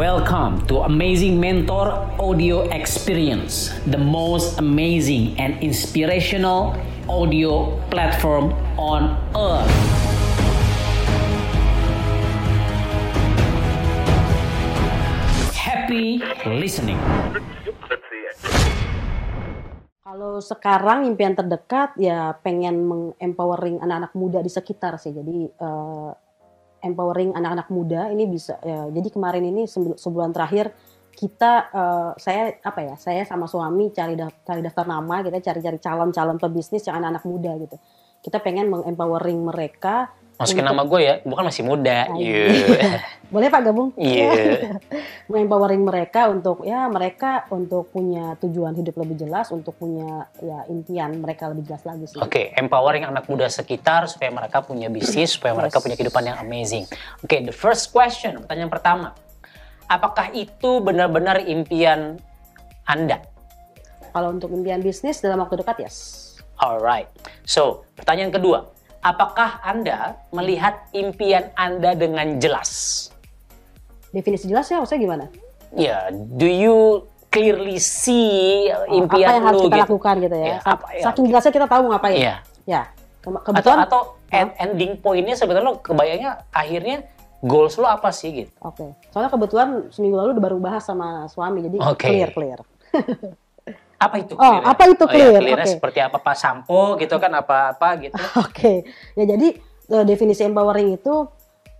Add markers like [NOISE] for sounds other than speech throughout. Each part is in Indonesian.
Welcome to Amazing Mentor Audio Experience, the most amazing and inspirational audio platform on earth. Happy listening. Kalau sekarang impian terdekat ya pengen mengempowering anak-anak muda di sekitar sih. Jadi uh, empowering anak-anak muda ini bisa ya, jadi kemarin ini sebulan terakhir kita uh, saya apa ya saya sama suami cari daftar, cari daftar nama kita cari-cari calon-calon pebisnis yang anak-anak muda gitu. Kita pengen mengempowering mereka Masukin untuk, nama gue ya, bukan masih muda. Yeah. [LAUGHS] Boleh Pak gabung? Iya. [LAUGHS] Yeah. Mengempowering mereka untuk ya mereka untuk punya tujuan hidup lebih jelas, untuk punya ya impian mereka lebih jelas lagi sih. Oke, okay. empowering anak muda sekitar supaya mereka punya bisnis, supaya yes. mereka punya kehidupan yang amazing. Oke, okay, the first question, pertanyaan pertama. Apakah itu benar-benar impian Anda? Kalau untuk impian bisnis dalam waktu dekat, yes. Alright. So, pertanyaan kedua apakah Anda melihat impian Anda dengan jelas? Definisi jelas ya, maksudnya gimana? Ya, yeah, do you clearly see oh, impian apa yang harus kita gitu? lakukan gitu ya? Yeah, apa, ya Saking jelasnya kita tahu ngapain. Yeah. Ya. Ke kebetulan, atau, atau oh. ending pointnya sebenarnya lo kebayangnya akhirnya goals lo apa sih gitu? Oke. Okay. Soalnya kebetulan seminggu lalu udah baru bahas sama suami, jadi okay. clear clear. [LAUGHS] Apa itu? Oh, clear? apa itu clear? Oh, ya, clear okay. seperti apa Pak sampo gitu kan apa-apa gitu. [LAUGHS] Oke. Okay. Ya jadi uh, definisi empowering itu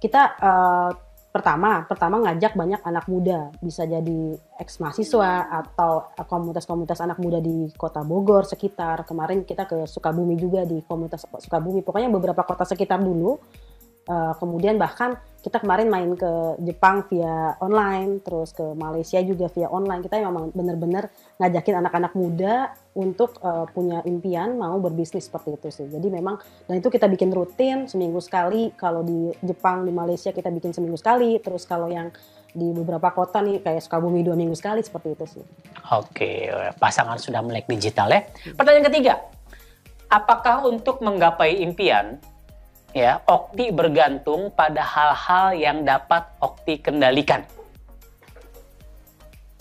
kita uh, pertama pertama ngajak banyak anak muda bisa jadi ex mahasiswa atau komunitas-komunitas anak muda di kota Bogor sekitar kemarin kita ke Sukabumi juga di komunitas Sukabumi pokoknya beberapa kota sekitar dulu uh, kemudian bahkan kita kemarin main ke Jepang via online, terus ke Malaysia juga via online. Kita memang benar-benar ngajakin anak-anak muda untuk uh, punya impian mau berbisnis seperti itu sih. Jadi memang dan itu kita bikin rutin seminggu sekali. Kalau di Jepang, di Malaysia kita bikin seminggu sekali. Terus kalau yang di beberapa kota nih kayak Sukabumi dua minggu sekali seperti itu sih. Oke, pasangan sudah melek digital ya. Pertanyaan ketiga, apakah untuk menggapai impian ya Okti bergantung pada hal-hal yang dapat Okti kendalikan.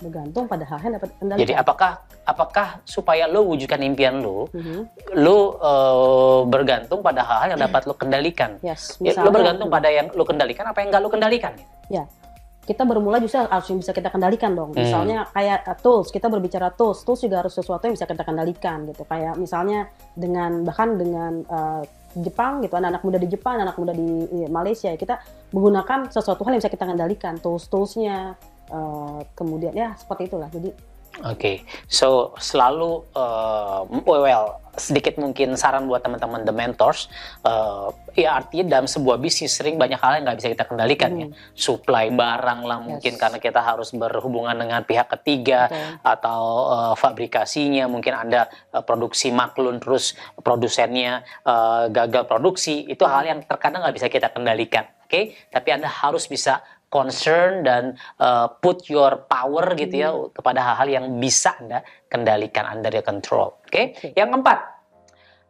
Bergantung pada hal yang dapat kendalikan. Jadi apakah apakah supaya lo wujudkan impian lo, mm-hmm. lo uh, bergantung pada hal-hal yang dapat lo kendalikan. Yes, misalnya, ya, lo bergantung pada yang lo kendalikan apa yang nggak lo kendalikan. Ya, kita bermula justru harus yang bisa kita kendalikan dong. Hmm. Misalnya kayak uh, tools, kita berbicara tools, tools juga harus sesuatu yang bisa kita kendalikan gitu. Kayak misalnya dengan bahkan dengan uh, Jepang gitu anak-anak muda di Jepang anak muda di, Malaysia kita menggunakan sesuatu hal yang bisa kita kendalikan tools toolsnya uh, kemudian ya seperti itulah jadi Oke, okay. so selalu uh, well sedikit mungkin saran buat teman-teman the mentors, uh, ya artinya dalam sebuah bisnis sering banyak hal yang nggak bisa kita kendalikan ya, hmm. ya, supply barang lah mungkin yes. karena kita harus berhubungan dengan pihak ketiga okay. atau uh, fabrikasinya, mungkin anda uh, produksi maklun terus produsennya uh, gagal produksi, itu hal yang terkadang nggak bisa kita kendalikan, oke? Okay? Tapi anda harus bisa concern dan uh, put your power gitu ya hmm. kepada hal-hal yang bisa Anda kendalikan under your control. Oke. Okay? okay. Yang keempat,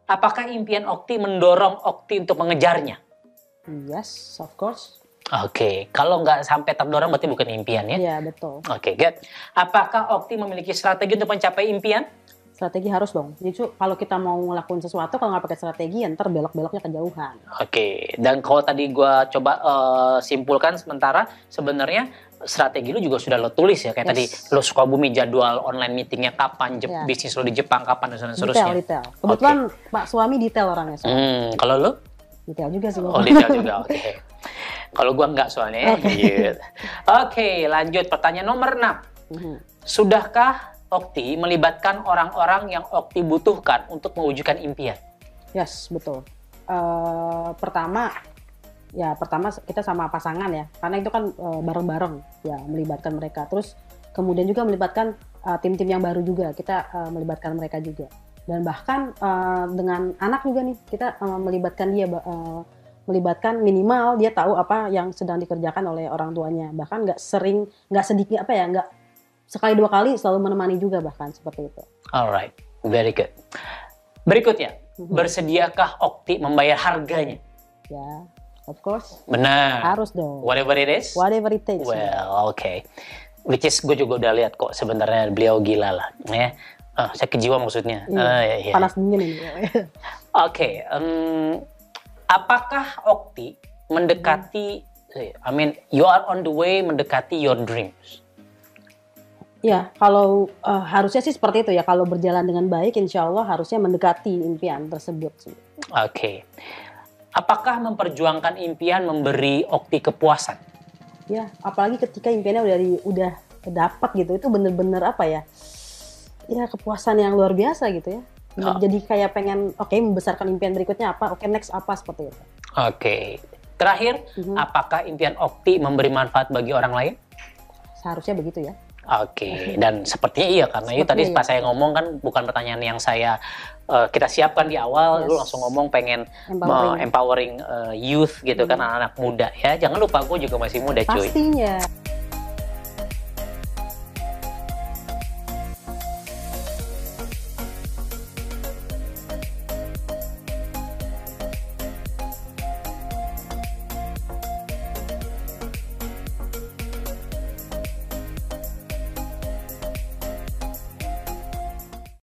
apakah impian Okti mendorong Okti untuk mengejarnya? Yes, of course. Oke, okay. kalau nggak sampai terdorong berarti bukan impian ya? Iya, betul. Oke, okay, good. Apakah Okti memiliki strategi untuk mencapai impian? Strategi harus dong. Jadi kalau kita mau ngelakuin sesuatu kalau nggak pakai strategi, ntar belok-beloknya kejauhan. Oke. Dan kalau tadi gue coba uh, simpulkan sementara, sebenarnya strategi lu juga sudah lo tulis ya kayak yes. tadi lo suka bumi jadwal online meetingnya kapan yeah. bisnis lo di Jepang kapan dan seterusnya. Detail, detail. Kebetulan okay. Pak suami detail orangnya. Hmm, kalau lo? Detail juga sih. Oh detail juga, oke. Okay. Kalau gua nggak soalnya. Oke, okay. Gitu. okay, lanjut pertanyaan nomor 6. Mm -hmm. Sudahkah Okti melibatkan orang-orang yang Okti butuhkan untuk mewujudkan impian. Yes, betul. Uh, pertama, ya pertama kita sama pasangan ya, karena itu kan uh, bareng-bareng ya melibatkan mereka. Terus kemudian juga melibatkan uh, tim-tim yang baru juga, kita uh, melibatkan mereka juga. Dan bahkan uh, dengan anak juga nih, kita uh, melibatkan dia. Uh, melibatkan minimal dia tahu apa yang sedang dikerjakan oleh orang tuanya bahkan nggak sering nggak sedikit apa ya nggak sekali dua kali selalu menemani juga bahkan seperti itu. Alright, very good. Berikutnya, mm-hmm. bersediakah Okti membayar harganya? Ya. Of course. Benar. Harus dong. Whatever it is. Whatever it takes. Well, oke. Okay. Which is gue juga udah lihat kok sebenarnya beliau gila lah, ya. Uh, saya kejiwa maksudnya. Iya. Uh, ya, ya. Panas dingin ini. [LAUGHS] Oke, apakah Okti mendekati, I mean, you are on the way mendekati your dreams? Ya, kalau eh, harusnya sih seperti itu ya. Kalau berjalan dengan baik, insya Allah harusnya mendekati impian tersebut. Oke. Apakah memperjuangkan impian memberi Okti kepuasan? Ya, apalagi ketika impiannya udah di, udah dapat gitu, itu bener-bener apa ya? Ya kepuasan yang luar biasa gitu ya. Oh. Jadi kayak pengen, oke membesarkan impian berikutnya apa? Oke next apa seperti itu. Oke. Terakhir, Mhm. apakah impian Okti memberi manfaat bagi orang lain? Seharusnya begitu ya. Oke, dan sepertinya iya karena itu tadi Sepertinya pas saya ngomong kan bukan pertanyaan yang saya eh, kita siapkan di awal, lu Yes. langsung ngomong pengen Empowering. empowering eh, youth gitu kan anak-anak muda ya. Jangan lupa gue juga masih muda cuy. Pastinya.